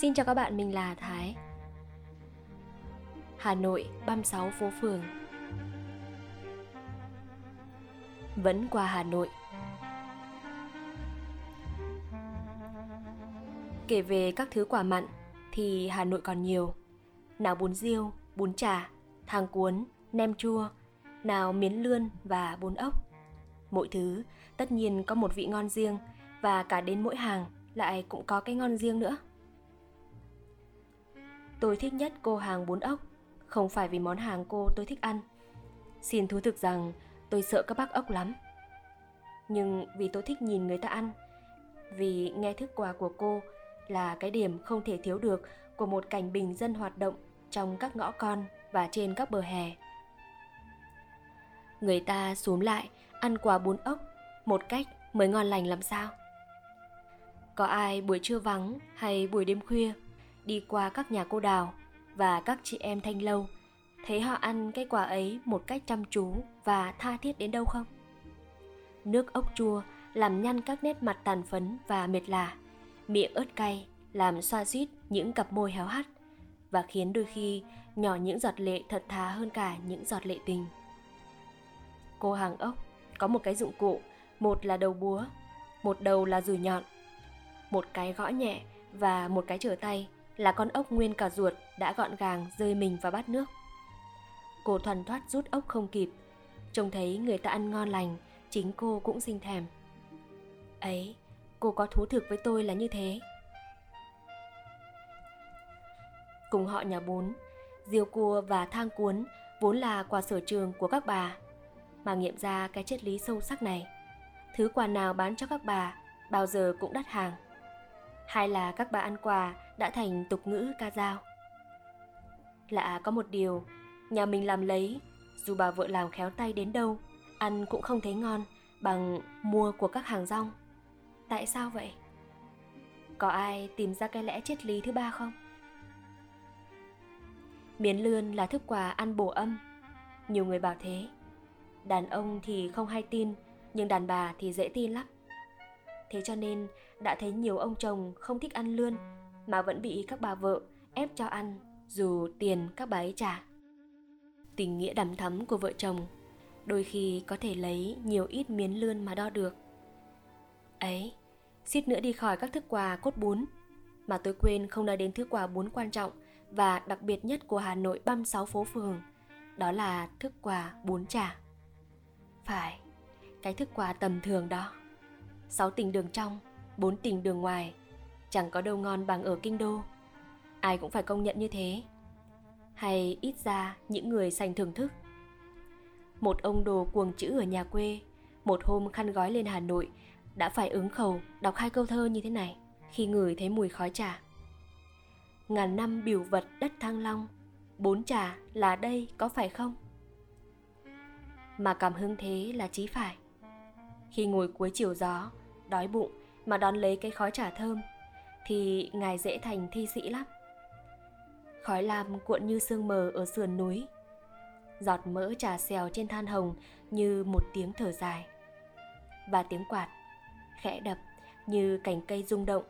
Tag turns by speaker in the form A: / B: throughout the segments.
A: Xin chào các bạn, mình là Thái. Hà Nội, 36 phố phường. Vẫn qua Hà Nội. Kể về các thứ quả mặn thì Hà Nội còn nhiều. Nào bún riêu, bún chả, thang cuốn, nem chua Nào miến lươn và bún ốc. Mỗi thứ tất nhiên có một vị ngon riêng Và cả đến mỗi hàng lại cũng có cái ngon riêng nữa. Tôi thích nhất cô hàng bún ốc, không phải vì món hàng cô tôi thích ăn. Xin thú thực rằng tôi sợ các bác ốc lắm. Nhưng vì tôi thích nhìn người ta ăn, vì nghe thức quà của cô là cái điểm không thể thiếu được của một cảnh bình dân hoạt động trong các ngõ con và trên các bờ hè. Người ta xuống lại ăn quà bún ốc một cách mới ngon lành làm sao. Có ai buổi trưa vắng hay buổi đêm khuya đi qua các nhà cô đào và các chị em thanh lâu. Thấy họ ăn cái quả ấy một cách chăm chú và tha thiết đến đâu không? Nước ốc chua làm nhăn các nét mặt tàn phấn và mệt lạ. Miệng ớt cay làm xoa xít những cặp môi héo hắt và khiến đôi khi nhỏ những giọt lệ thật thà hơn cả những giọt lệ tình. Cô hàng ốc có một cái dụng cụ, một là đầu búa, một đầu là rùi nhọn, một cái gõ nhẹ và một cái trở tay là con ốc nguyên cả ruột đã gọn gàng rơi mình vào bát nước. Cô thoăn thoát rút ốc không kịp, trông thấy người ta ăn ngon lành, chính cô cũng sinh thèm. Ấy, cô có thú thực với tôi là như thế. Cùng họ nhà bốn, diêu cua và thang cuốn vốn là quà sở trường của các bà. Mà nghiệm ra cái triết lý sâu sắc này, thứ quà nào bán cho các bà bao giờ cũng đắt hàng hay là các bà ăn quà đã thành tục ngữ ca dao. Lạ có một điều, nhà mình làm lấy, dù bà vợ làm khéo tay đến đâu, ăn cũng không thấy ngon bằng mua của các hàng rong. Tại sao vậy? Có ai tìm ra cái lẽ triết lý thứ ba không? Miến lươn là thức quà ăn bổ âm. Nhiều người bảo thế. Đàn ông thì không hay tin, nhưng đàn bà thì dễ tin lắm. Thế cho nên đã thấy nhiều ông chồng không thích ăn lươn mà vẫn bị các bà vợ ép cho ăn dù tiền các bà ấy trả. Tình nghĩa đầm thắm của vợ chồng đôi khi có thể lấy nhiều ít miến lươn mà đo được. Ấy, suýt nữa đi khỏi các thức quà cốt bún mà tôi quên không nói đến thức quà bún quan trọng và đặc biệt nhất của Hà Nội 36 phố phường, đó là thức quà bún chả. Phải, cái thức quà tầm thường đó. Sáu tỉnh đường trong bốn tỉnh đường ngoài chẳng có đâu ngon bằng ở kinh đô. Ai cũng phải công nhận như thế. Hay ít ra những người sành thưởng thức. Một ông đồ cuồng chữ ở nhà quê, một hôm khăn gói lên hà nội, đã phải ứng khẩu, đọc hai câu thơ như thế này, khi ngửi thấy mùi khói trà. Ngàn năm biểu vật đất thăng long, bốn trà là đây có phải không? Mà cảm hứng thế là chí phải. Khi ngồi cuối chiều gió, đói bụng mà đón lấy cái khói trà thơm thì ngài dễ thành thi sĩ lắm. Khói lam cuộn như sương mờ ở sườn núi. Giọt mỡ trà xèo trên than hồng như một tiếng thở dài. Và tiếng quạt, khẽ đập như cành cây rung động.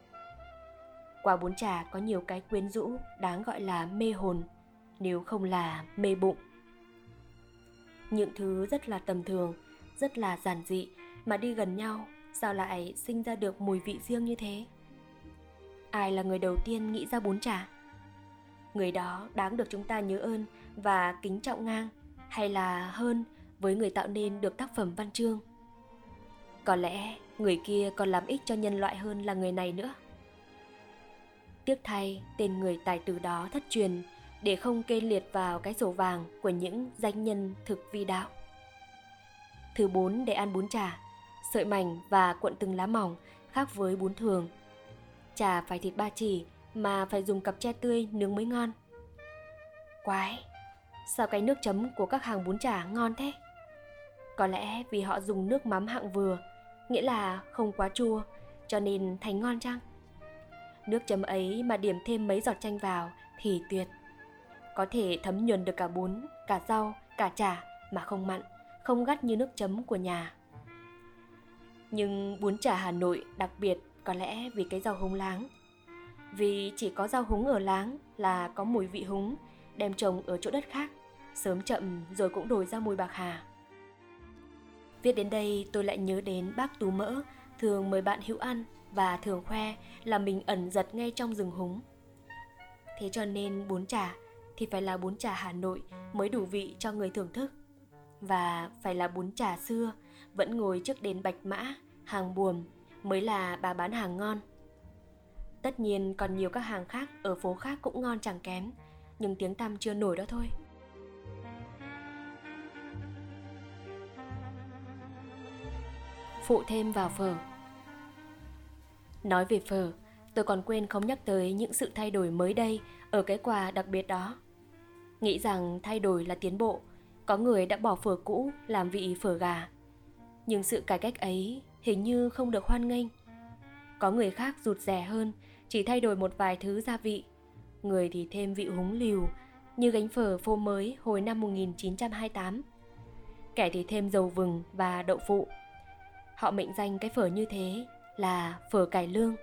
A: Quả bún trà có nhiều cái quyến rũ đáng gọi là mê hồn, nếu không là mê bụng. Những thứ rất là tầm thường, rất là giản dị mà đi gần nhau, sao lại sinh ra được mùi vị riêng như thế? Ai là người đầu tiên nghĩ ra bún chả? Người đó đáng được chúng ta nhớ ơn và kính trọng ngang, hay là hơn, với người tạo nên được tác phẩm văn chương? Có lẽ người kia còn làm ích cho nhân loại hơn là người này nữa. Tiếc thay, tên người tài tử đó thất truyền để không kê liệt vào cái sổ vàng của những danh nhân thực vi đạo. Thứ bốn để ăn bún chả, sợi mảnh và cuộn từng lá mỏng khác với bún thường. Chả phải thịt ba chỉ mà phải dùng cặp tre tươi nướng mới ngon. Quái, sao cái nước chấm của các hàng bún chả ngon thế? Có lẽ vì họ dùng nước mắm hạng vừa, nghĩa là không quá chua, cho nên thành ngon chăng? Nước chấm ấy mà điểm thêm mấy giọt chanh vào thì tuyệt. Có thể thấm nhuần được cả bún, cả rau, cả chả mà không mặn, không gắt như nước chấm của nhà. Nhưng bún chả Hà Nội đặc biệt có lẽ vì cái rau húng láng. Vì chỉ có rau húng ở láng là có mùi vị húng, đem trồng ở chỗ đất khác, sớm chậm rồi cũng đổi ra mùi bạc hà. Viết đến đây tôi lại nhớ đến bác Tú Mỡ, thường mời bạn hữu ăn và thường khoe là mình ẩn giật ngay trong rừng húng. Thế cho nên bún chả thì phải là bún chả Hà Nội mới đủ vị cho người thưởng thức. Và phải là bún chả xưa, vẫn ngồi trước đền Bạch Mã, hàng buồm mới là bà bán hàng ngon. Tất nhiên còn nhiều các hàng khác ở phố khác cũng ngon chẳng kém, nhưng tiếng tăm chưa nổi đó thôi. Phụ thêm vào phở Nói về phở, tôi còn quên không nhắc tới những sự thay đổi mới đây ở cái quà đặc biệt đó. Nghĩ rằng thay đổi là tiến bộ, có người đã bỏ phở cũ làm vị phở gà. Nhưng sự cải cách ấy hình như không được hoan nghênh. Có người khác rụt rẻ hơn, chỉ thay đổi một vài thứ gia vị. Người thì thêm vị húng liều, như gánh phở phô mới hồi năm 1928. Kẻ thì thêm dầu vừng và đậu phụ. Họ mệnh danh cái phở như thế là phở cải lương.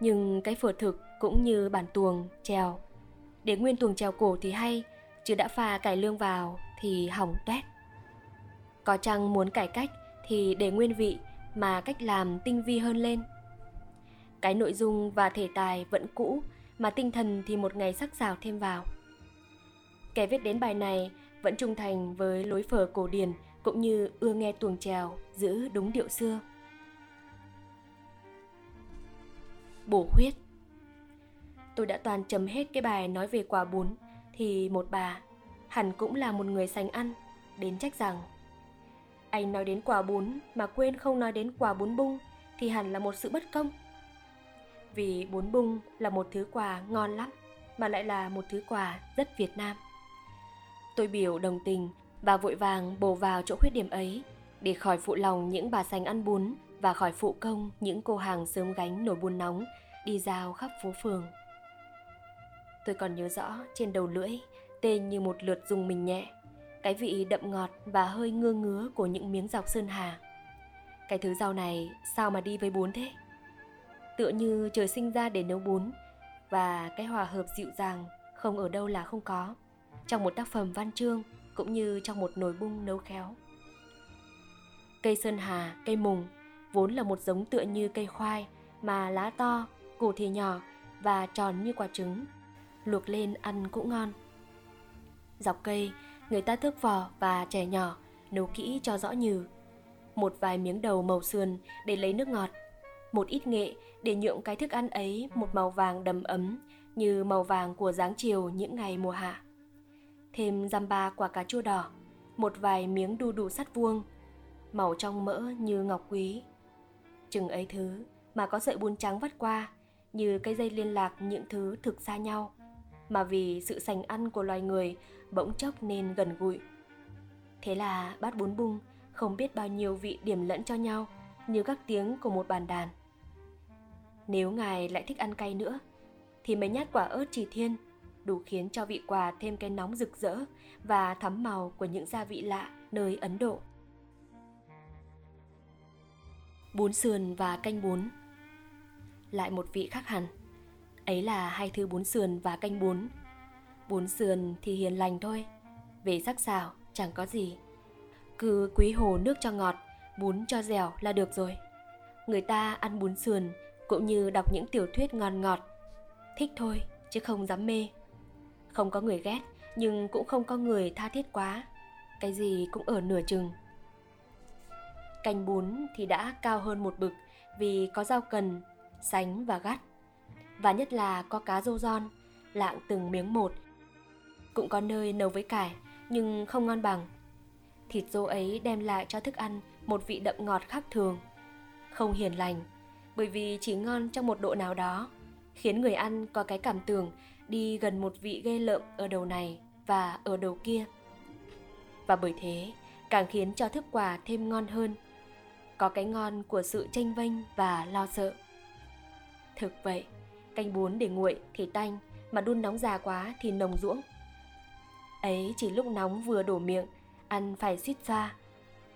A: Nhưng cái phở thực cũng như bản tuồng, trèo. Để nguyên tuồng trèo cổ thì hay, chứ đã pha cải lương vào thì hỏng toét. Có chăng muốn cải cách thì để nguyên vị mà cách làm tinh vi hơn lên. Cái nội dung và thể tài vẫn cũ mà tinh thần thì một ngày sắc sảo thêm vào. Kẻ viết đến bài này vẫn trung thành với lối phở cổ điển cũng như ưa nghe tuồng trèo giữ đúng điệu xưa. Bổ huyết Tôi đã toàn chấm hết cái bài nói về quả bún thì một bà, hẳn cũng là một người sành ăn, đến trách rằng anh nói đến quả bún mà quên không nói đến quả bún bung thì hẳn là một sự bất công. Vì bún bung là một thứ quà ngon lắm mà lại là một thứ quà rất Việt Nam. Tôi biểu đồng tình và vội vàng bổ vào chỗ khuyết điểm ấy để khỏi phụ lòng những bà sành ăn bún và khỏi phụ công những cô hàng sớm gánh nồi bún nóng đi giao khắp phố phường. Tôi còn nhớ rõ trên đầu lưỡi tên như một lượt dùng mình nhẹ cái vị đậm ngọt và hơi ngơ ngứa của những miếng dọc sơn hà. Cái thứ rau này sao mà đi với bún thế? Tựa như trời sinh ra để nấu bún và cái hòa hợp dịu dàng không ở đâu là không có trong một tác phẩm văn chương cũng như trong một nồi bung nấu khéo. Cây sơn hà, cây mùng vốn là một giống tựa như cây khoai mà lá to, củ thì nhỏ và tròn như quả trứng. Luộc lên ăn cũng ngon. Dọc cây người ta thước vò và chè nhỏ, nấu kỹ cho rõ nhừ. Một vài miếng đầu màu sườn để lấy nước ngọt, một ít nghệ để nhuộm cái thức ăn ấy một màu vàng đầm ấm như màu vàng của dáng chiều những ngày mùa hạ. Thêm giam ba quả cà chua đỏ, một vài miếng đu đủ sắt vuông, màu trong mỡ như ngọc quý. Chừng ấy thứ mà có sợi bún trắng vắt qua, như cái dây liên lạc những thứ thực xa nhau, mà vì sự sành ăn của loài người bỗng chốc nên gần gũi. Thế là bát bún bung không biết bao nhiêu vị điểm lẫn cho nhau như các tiếng của một bàn đàn. Nếu ngài lại thích ăn cay nữa, thì mấy nhát quả ớt chỉ thiên đủ khiến cho vị quà thêm cái nóng rực rỡ và thắm màu của những gia vị lạ nơi Ấn Độ. Bún sườn và canh bún Lại một vị khác hẳn. Ấy là hai thứ bún sườn và canh bún Bún sườn thì hiền lành thôi Về sắc xào chẳng có gì. Cứ quý hồ nước cho ngọt Bún cho dẻo là được rồi. Người ta ăn bún sườn Cũng như đọc những tiểu thuyết ngon ngọt. Thích thôi chứ không dám mê. Không có người ghét Nhưng cũng không có người tha thiết quá. Cái gì cũng ở nửa chừng. Canh bún thì đã cao hơn một bực Vì có rau cần, sánh và gắt. Và nhất là có cá rô giòn Lạng từng miếng một cũng có nơi nấu với cải nhưng không ngon bằng. Thịt rô ấy đem lại cho thức ăn một vị đậm ngọt khác thường, không hiền lành, bởi vì chỉ ngon trong một độ nào đó, khiến người ăn có cái cảm tưởng đi gần một vị ghê lợm ở đầu này và ở đầu kia. Và bởi thế, càng khiến cho thức quà thêm ngon hơn. Có cái ngon của sự tranh vênh và lo sợ. Thực vậy, canh bún để nguội thì tanh, mà đun nóng già quá thì nồng ruỗng ấy chỉ lúc nóng vừa đổ miệng ăn phải suýt xoa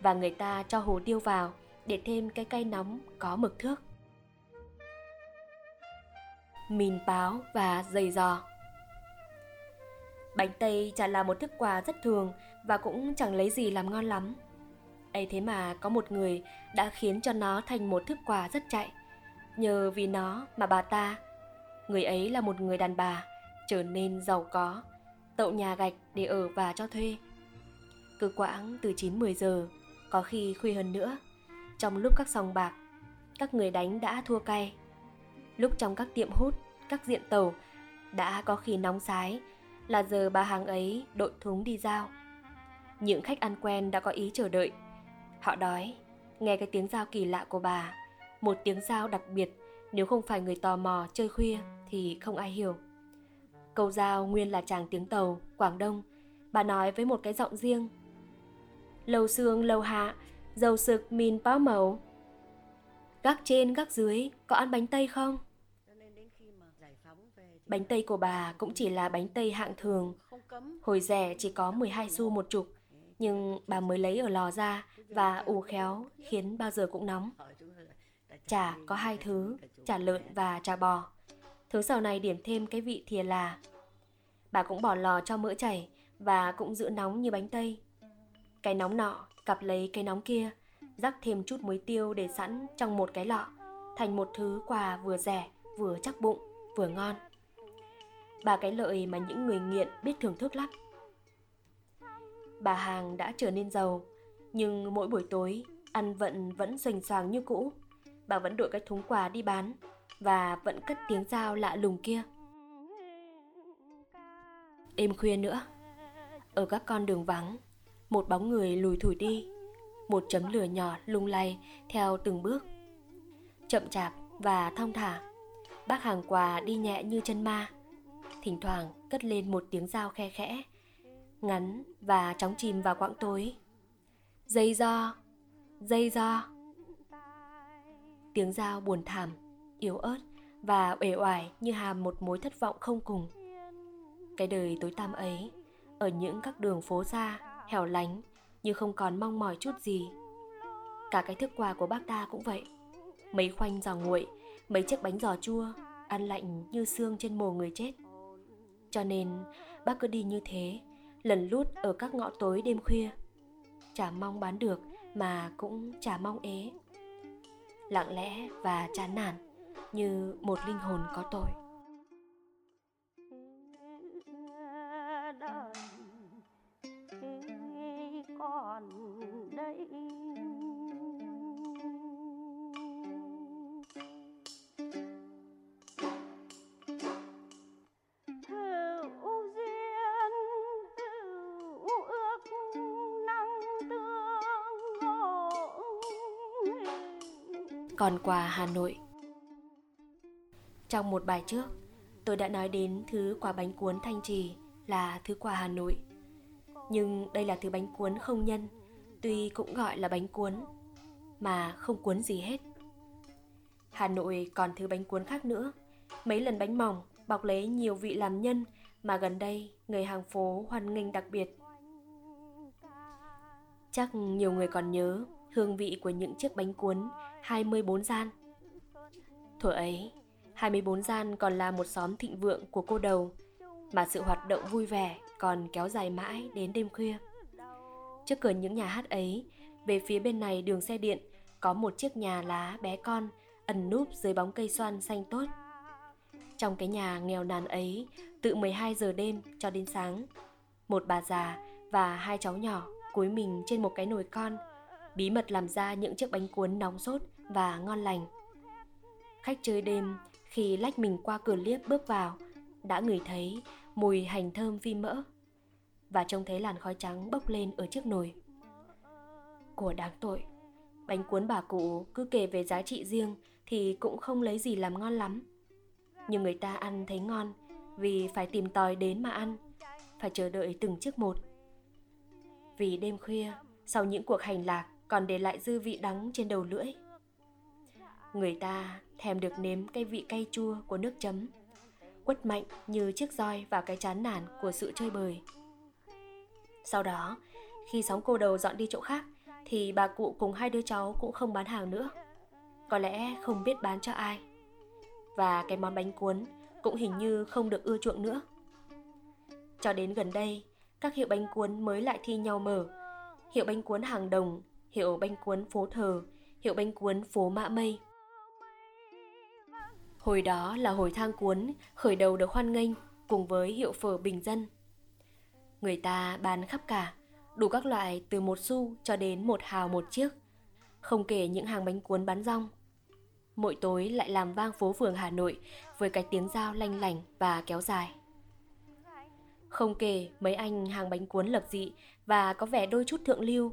A: và người ta cho hồ tiêu vào để thêm cái cay nóng có mực thước mìn báo và dày giò. Bánh tây chả là một thức quà rất thường và cũng chẳng lấy gì làm ngon lắm. ấy thế mà có một người đã khiến cho nó thành một thức quà rất chạy. Nhờ vì nó mà bà ta, người ấy là một người đàn bà, trở nên giàu có, tậu nhà gạch để ở và cho thuê. Cứ quãng từ 9-10 giờ, có khi khuya hơn nữa, trong lúc các sòng bạc, các người đánh đã thua cay. Lúc trong các tiệm hút, các diện tàu đã có khi nóng sái là giờ bà hàng ấy đội thúng đi giao. Những khách ăn quen đã có ý chờ đợi. Họ đói, nghe cái tiếng giao kỳ lạ của bà, một tiếng giao đặc biệt nếu không phải người tò mò chơi khuya thì không ai hiểu. Câu giao nguyên là chàng tiếng tàu, Quảng Đông. Bà nói với một cái giọng riêng. lầu xương lầu hạ, dầu sực min báo màu. Gác trên gác dưới, có ăn bánh tây không? Bánh tây của bà cũng chỉ là bánh tây hạng thường. Hồi rẻ chỉ có 12 xu một chục, nhưng bà mới lấy ở lò ra và ủ khéo khiến bao giờ cũng nóng. Chả có hai thứ, chả lợn và chả bò. Thứ sau này điểm thêm cái vị thìa là. Bà cũng bỏ lò cho mỡ chảy và cũng giữ nóng như bánh tây. Cái nóng nọ cặp lấy cái nóng kia, rắc thêm chút muối tiêu để sẵn trong một cái lọ, thành một thứ quà vừa rẻ, vừa chắc bụng, vừa ngon ba cái lợi mà những người nghiện biết thưởng thức lắm. Bà hàng đã trở nên giàu, nhưng mỗi buổi tối ăn vận vẫn xoành xoàng như cũ. Bà vẫn đội cái thúng quà đi bán và vẫn cất tiếng dao lạ lùng kia. Đêm khuya nữa, ở các con đường vắng, một bóng người lùi thủi đi, một chấm lửa nhỏ lung lay theo từng bước. Chậm chạp và thong thả, bác hàng quà đi nhẹ như chân ma thỉnh thoảng cất lên một tiếng dao khe khẽ, ngắn và chóng chìm vào quãng tối. Dây do, dây do. Tiếng dao buồn thảm, yếu ớt và uể oải như hàm một mối thất vọng không cùng. Cái đời tối tăm ấy, ở những các đường phố xa, hẻo lánh, như không còn mong mỏi chút gì. Cả cái thức quà của bác ta cũng vậy. Mấy khoanh giò nguội, mấy chiếc bánh giò chua, ăn lạnh như xương trên mồ người chết. Cho nên bác cứ đi như thế, lần lút ở các ngõ tối đêm khuya. Chả mong bán được mà cũng chả mong ế. Lặng lẽ và chán nản như một linh hồn có tội. Còn quà Hà Nội. Trong một bài trước, tôi đã nói đến thứ quà bánh cuốn thanh trì là thứ quà Hà Nội. Nhưng đây là thứ bánh cuốn không nhân, tuy cũng gọi là bánh cuốn, mà không cuốn gì hết. Hà Nội còn thứ bánh cuốn khác nữa, mấy lần bánh mỏng bọc lấy nhiều vị làm nhân mà gần đây người hàng phố hoan nghênh đặc biệt. Chắc nhiều người còn nhớ hương vị của những chiếc bánh cuốn 24 gian. Thuở ấy, 24 gian còn là một xóm thịnh vượng của cô đầu, mà sự hoạt động vui vẻ còn kéo dài mãi đến đêm khuya. Trước cửa những nhà hát ấy, về phía bên này đường xe điện có một chiếc nhà lá bé con ẩn núp dưới bóng cây xoan xanh tốt. Trong cái nhà nghèo nàn ấy, từ 12 giờ đêm cho đến sáng, một bà già và hai cháu nhỏ cúi mình trên một cái nồi con, bí mật làm ra những chiếc bánh cuốn nóng sốt và ngon lành. Khách chơi đêm khi lách mình qua cửa liếp bước vào đã ngửi thấy mùi hành thơm phi mỡ và trông thấy làn khói trắng bốc lên ở chiếc nồi. Của đáng tội, bánh cuốn bà cụ cứ kể về giá trị riêng thì cũng không lấy gì làm ngon lắm. Nhưng người ta ăn thấy ngon vì phải tìm tòi đến mà ăn, phải chờ đợi từng chiếc một. Vì đêm khuya, sau những cuộc hành lạc còn để lại dư vị đắng trên đầu lưỡi. Người ta thèm được nếm cái vị cay chua của nước chấm, quất mạnh như chiếc roi vào cái chán nản của sự chơi bời. Sau đó, khi sóng cô đầu dọn đi chỗ khác, thì bà cụ cùng hai đứa cháu cũng không bán hàng nữa. Có lẽ không biết bán cho ai. và cái món bánh cuốn cũng hình như không được ưa chuộng nữa. Cho đến gần đây, các hiệu bánh cuốn mới lại thi nhau mở. Hiệu bánh cuốn hàng đồng, hiệu bánh cuốn phố thờ, hiệu bánh cuốn phố mã mây. Hồi đó là hồi thang cuốn khởi đầu được hoan nghênh cùng với hiệu phở bình dân. Người ta bán khắp cả, đủ các loại từ một xu cho đến một hào một chiếc, không kể những hàng bánh cuốn bán rong. Mỗi tối lại làm vang phố phường Hà Nội với cái tiếng dao lanh lảnh và kéo dài. Không kể mấy anh hàng bánh cuốn lập dị và có vẻ đôi chút thượng lưu.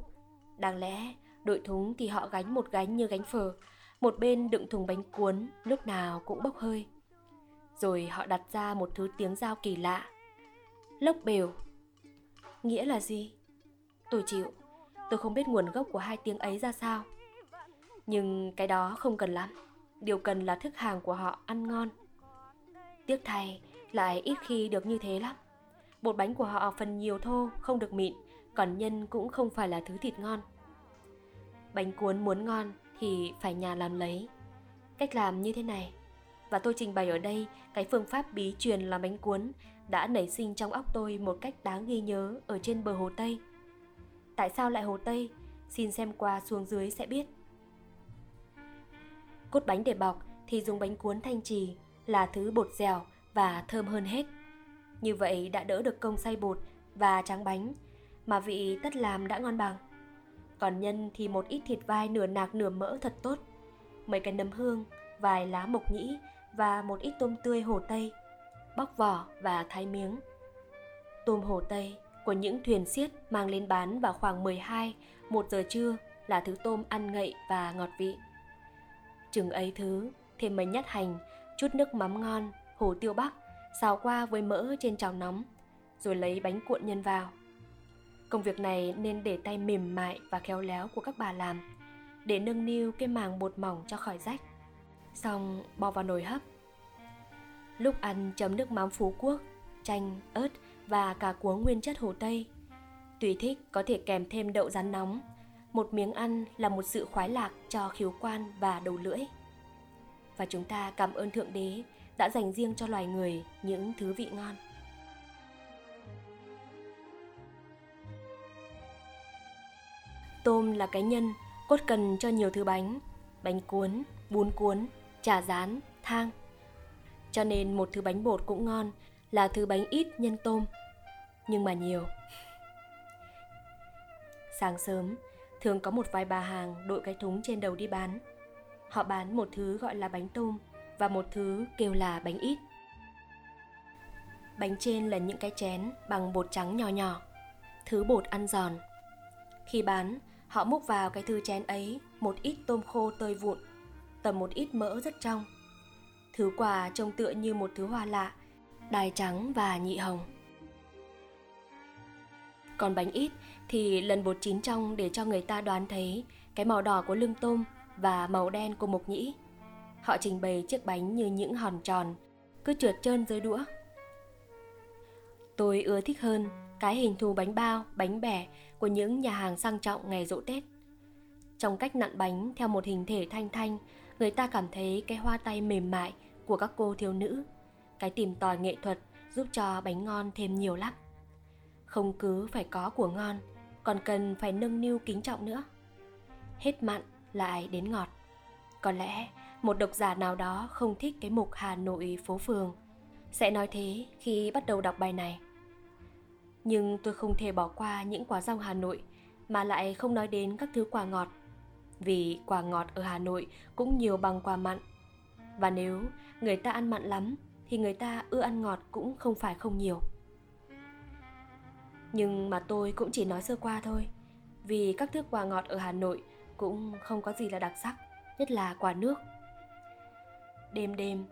A: Đáng lẽ đội thúng thì họ gánh một gánh như gánh phở, một bên đựng thùng bánh cuốn lúc nào cũng bốc hơi. Rồi họ đặt ra một thứ tiếng dao kỳ lạ. Lốc bều. Nghĩa là gì? Tôi chịu. Tôi không biết nguồn gốc của hai tiếng ấy ra sao. Nhưng cái đó không cần lắm. Điều cần là thức hàng của họ ăn ngon. Tiếc thay, lại ít khi được như thế lắm. Bột bánh của họ phần nhiều thô, không được mịn, còn nhân cũng không phải là thứ thịt ngon. Bánh cuốn muốn ngon thì phải nhà làm lấy. Cách làm như thế này. Và tôi trình bày ở đây cái phương pháp bí truyền làm bánh cuốn đã nảy sinh trong óc tôi một cách đáng ghi nhớ ở trên bờ Hồ Tây. Tại sao lại Hồ Tây? Xin xem qua xuống dưới sẽ biết. Cốt bánh để bọc thì dùng bánh cuốn thanh trì là thứ bột dẻo và thơm hơn hết. Như vậy đã đỡ được công xay bột và tráng bánh, mà vị tất làm đã ngon bằng. Còn nhân thì một ít thịt vai nửa nạc nửa mỡ thật tốt, mấy cái nấm hương, vài lá mộc nhĩ và một ít tôm tươi hồ Tây, bóc vỏ và thái miếng. Tôm hồ Tây của những thuyền xiết mang lên bán vào khoảng 12, 1 giờ trưa là thứ tôm ăn ngậy và ngọt vị. Chừng ấy thứ, thêm mấy nhát hành, chút nước mắm ngon, hồ tiêu bắc xào qua với mỡ trên chảo nóng, rồi lấy bánh cuộn nhân vào. Công việc này nên để tay mềm mại và khéo léo của các bà làm, để nâng niu cái màng bột mỏng cho khỏi rách. Xong bỏ vào nồi hấp. Lúc ăn chấm nước mắm Phú Quốc, chanh, ớt và cà cuống nguyên chất Hồ Tây. Tùy thích có thể kèm thêm đậu rán nóng. Một miếng ăn là một sự khoái lạc cho khiếu quan và đầu lưỡi. Và chúng ta cảm ơn Thượng Đế đã dành riêng cho loài người những thứ vị ngon. Tôm là cái nhân, cốt cần cho nhiều thứ bánh, bánh cuốn, bún cuốn, chả rán, thang. Cho nên một thứ bánh bột cũng ngon là thứ bánh ít nhân tôm, nhưng mà nhiều. Sáng sớm, thường có một vài bà hàng đội cái thúng trên đầu đi bán. Họ bán một thứ gọi là bánh tôm và một thứ kêu là bánh ít. Bánh trên là những cái chén bằng bột trắng nhỏ nhỏ, thứ bột ăn giòn. Khi bán, họ múc vào cái thư chén ấy một ít tôm khô tơi vụn, tầm một ít mỡ rất trong. Thứ quà trông tựa như một thứ hoa lạ, đài trắng và nhị hồng. Còn bánh ít thì lần bột chín trong để cho người ta đoán thấy cái màu đỏ của lưng tôm và màu đen của mộc nhĩ. Họ trình bày chiếc bánh như những hòn tròn, cứ trượt trơn dưới đũa. Tôi ưa thích hơn cái hình thù bánh bao, bánh bẻ của những nhà hàng sang trọng ngày rộ Tết. Trong cách nặn bánh theo một hình thể thanh thanh, người ta cảm thấy cái hoa tay mềm mại của các cô thiếu nữ. Cái tìm tòi nghệ thuật giúp cho bánh ngon thêm nhiều lắm. Không cứ phải có của ngon, còn cần phải nâng niu kính trọng nữa. Hết mặn lại đến ngọt. Có lẽ một độc giả nào đó không thích cái mục Hà Nội phố phường sẽ nói thế khi bắt đầu đọc bài này. Nhưng tôi không thể bỏ qua những quả rong Hà Nội mà lại không nói đến các thứ quả ngọt. Vì quả ngọt ở Hà Nội cũng nhiều bằng quả mặn. Và nếu người ta ăn mặn lắm thì người ta ưa ăn ngọt cũng không phải không nhiều. Nhưng mà tôi cũng chỉ nói sơ qua thôi, vì các thức quà ngọt ở Hà Nội cũng không có gì là đặc sắc, nhất là quả nước. Đêm đêm,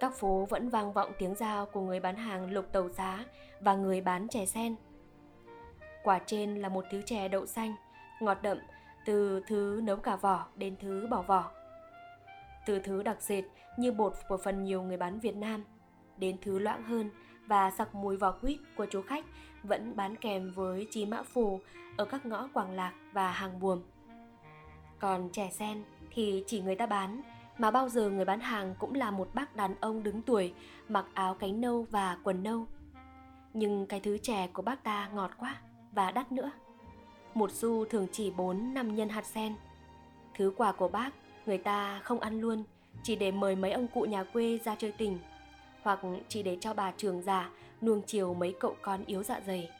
A: các phố vẫn vang vọng tiếng giao của người bán hàng lục tàu giá và người bán chè sen. Quả trên là một thứ chè đậu xanh, ngọt đậm từ thứ nấu cả vỏ đến thứ bỏ vỏ. Từ thứ đặc dệt như bột của phần nhiều người bán Việt Nam đến thứ loãng hơn và sặc mùi vỏ quýt của chú khách vẫn bán kèm với chi mã phù ở các ngõ Quảng Lạc và hàng buồm. Còn chè sen thì chỉ người ta bán mà bao giờ người bán hàng cũng là một bác đàn ông đứng tuổi, mặc áo cánh nâu và quần nâu. Nhưng cái thứ chè của bác ta ngọt quá và đắt nữa. Một xu thường chỉ 4 năm nhân hạt sen. Thứ quà của bác người ta không ăn luôn, chỉ để mời mấy ông cụ nhà quê ra chơi tình, hoặc chỉ để cho bà trường già nuông chiều mấy cậu con yếu dạ dày.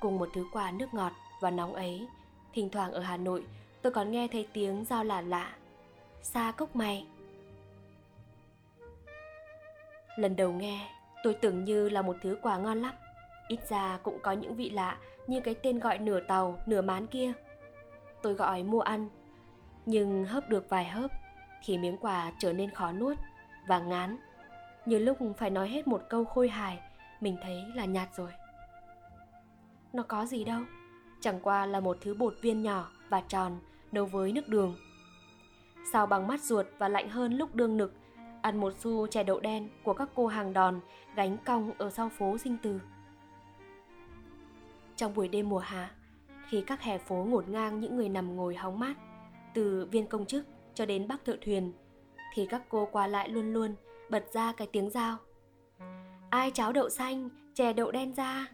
A: Cùng một thứ quà nước ngọt và nóng ấy, thỉnh thoảng ở Hà Nội tôi còn nghe thấy tiếng giao lạ lạ xa cốc mày. Lần đầu nghe, tôi tưởng như là một thứ quà ngon lắm. Ít ra cũng có những vị lạ như cái tên gọi nửa tàu, nửa mán kia. Tôi gọi mua ăn, nhưng hớp được vài hớp thì miếng quà trở nên khó nuốt và ngán. Như lúc phải nói hết một câu khôi hài, mình thấy là nhạt rồi. Nó có gì đâu, chẳng qua là một thứ bột viên nhỏ và tròn, nấu với nước đường sao bằng mắt ruột và lạnh hơn lúc đương nực. Ăn một xu chè đậu đen của các cô hàng đòn, gánh cong ở sau phố sinh từ. Trong buổi đêm mùa hạ, khi các hè phố ngổn ngang những người nằm ngồi hóng mát, từ viên công chức cho đến bác thợ thuyền, thì các cô qua lại luôn luôn, bật ra cái tiếng giao. Ai cháo đậu xanh, chè đậu đen ra?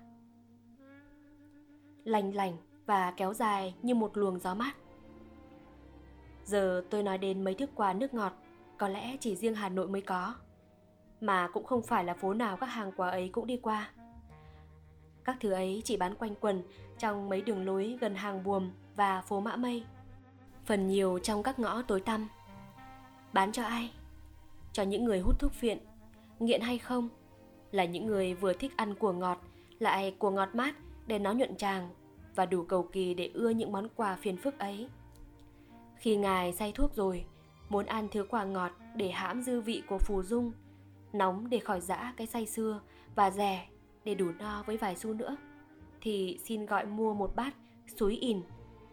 A: Lành lành và kéo dài như một luồng gió mát. Giờ tôi nói đến mấy thức quà nước ngọt, có lẽ chỉ riêng Hà Nội mới có. Mà cũng không phải là phố nào các hàng quà ấy cũng đi qua. Các thứ ấy chỉ bán quanh quần trong mấy đường lối gần hàng buồm và phố Mã Mây. Phần nhiều trong các ngõ tối tăm. Bán cho ai? Cho những người hút thuốc phiện, nghiện hay không? Là những người vừa thích ăn của ngọt, lại của ngọt mát để nó nhuận tràng và đủ cầu kỳ để ưa những món quà phiền phức ấy. Khi ngài say thuốc rồi, muốn ăn thứ quà ngọt để hãm dư vị của phù dung, nóng để khỏi dã cái say xưa và rẻ để đủ no với vài xu nữa, thì xin gọi mua một bát suối ỉn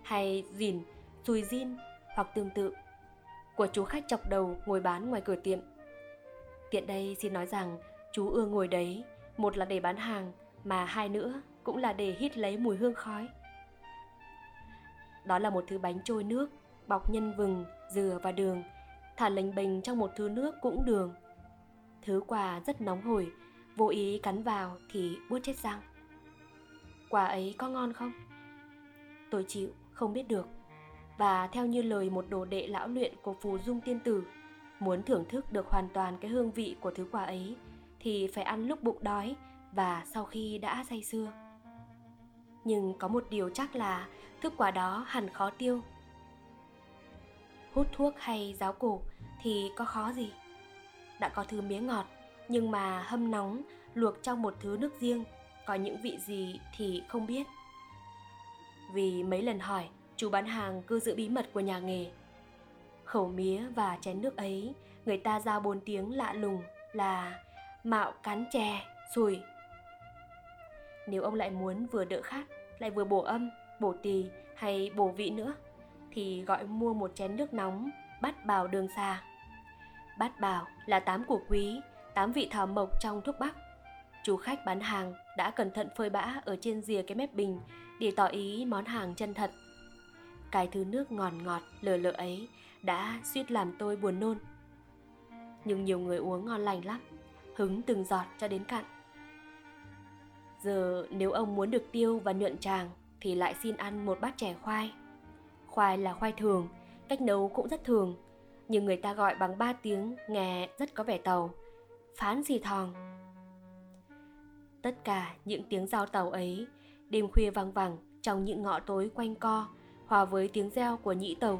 A: hay dìn, sùi zin hoặc tương tự của chú khách chọc đầu ngồi bán ngoài cửa tiệm. Tiện đây xin nói rằng chú ưa ngồi đấy, một là để bán hàng mà hai nữa cũng là để hít lấy mùi hương khói. Đó là một thứ bánh trôi nước bọc nhân vừng, dừa và đường, thả lệnh bình trong một thứ nước cũng đường. Thứ quà rất nóng hổi, vô ý cắn vào thì buốt chết răng. Quà ấy có ngon không? Tôi chịu, không biết được. Và theo như lời một đồ đệ lão luyện của phù dung tiên tử, muốn thưởng thức được hoàn toàn cái hương vị của thứ quà ấy thì phải ăn lúc bụng đói và sau khi đã say sưa. Nhưng có một điều chắc là thức quà đó hẳn khó tiêu hút thuốc hay giáo cổ thì có khó gì? Đã có thứ mía ngọt, nhưng mà hâm nóng, luộc trong một thứ nước riêng, có những vị gì thì không biết. Vì mấy lần hỏi, chú bán hàng cứ giữ bí mật của nhà nghề. Khẩu mía và chén nước ấy, người ta giao bốn tiếng lạ lùng là mạo cán chè, sùi. Nếu ông lại muốn vừa đỡ khát, lại vừa bổ âm, bổ tỳ hay bổ vị nữa thì gọi mua một chén nước nóng, bát bào đường xa. Bát bào là tám của quý, tám vị thảo mộc trong thuốc bắc. Chú khách bán hàng đã cẩn thận phơi bã ở trên rìa cái mép bình để tỏ ý món hàng chân thật. Cái thứ nước ngọt ngọt lờ lợ ấy đã suýt làm tôi buồn nôn. Nhưng nhiều người uống ngon lành lắm, hứng từng giọt cho đến cạn. Giờ nếu ông muốn được tiêu và nhuận tràng thì lại xin ăn một bát chè khoai Khoai là khoai thường, cách nấu cũng rất thường, nhưng người ta gọi bằng ba tiếng nghe rất có vẻ tàu. Phán gì thòng. Tất cả những tiếng giao tàu ấy, đêm khuya vang vẳng trong những ngõ tối quanh co, hòa với tiếng reo của nhĩ tàu,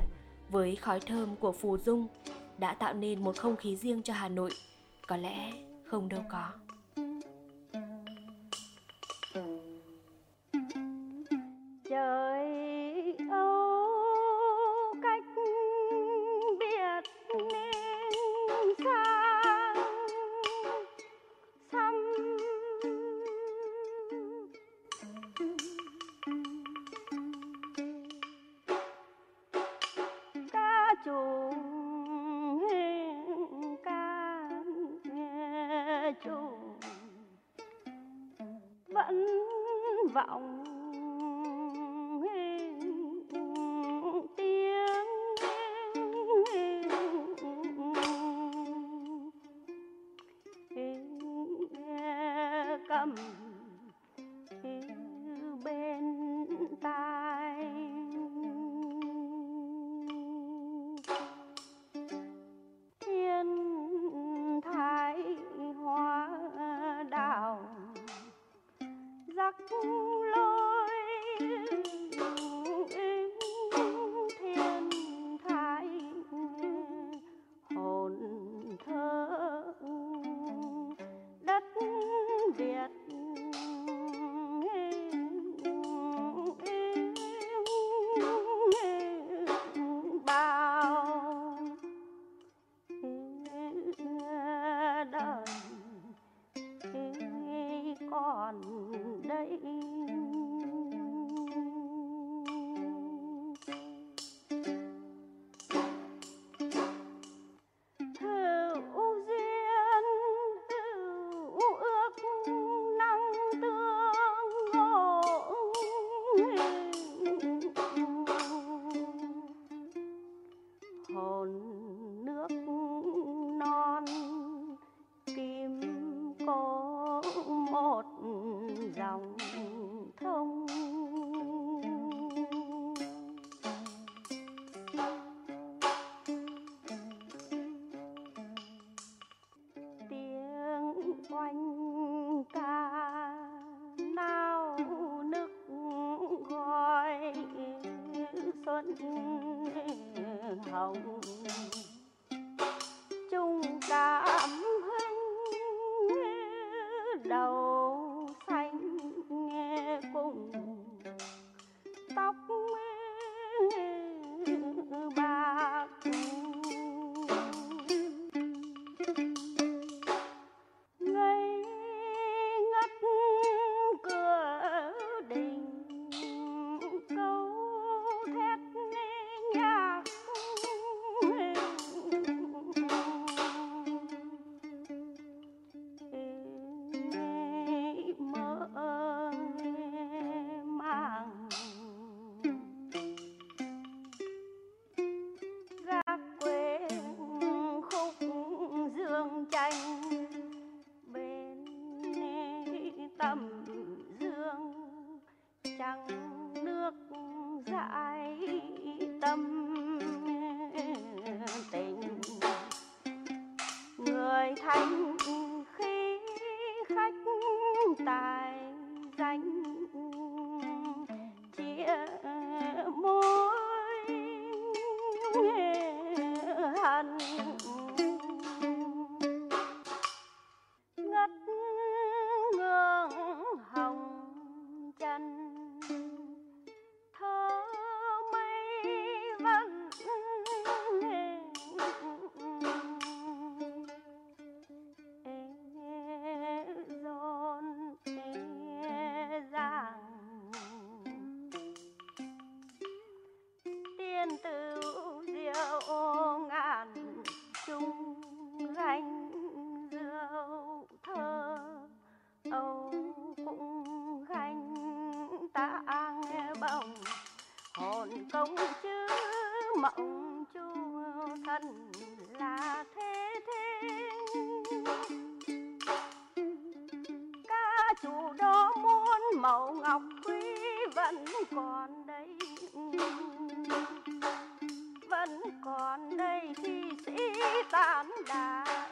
A: với khói thơm của phù dung, đã tạo nên một không khí riêng cho Hà Nội. Có lẽ không đâu có.
B: Come. Đầu công chứ, mộng chu thần là thế thế. Ca chủ đó muốn màu ngọc quý vẫn còn đây. Vẫn còn đây khi sĩ tán đàn.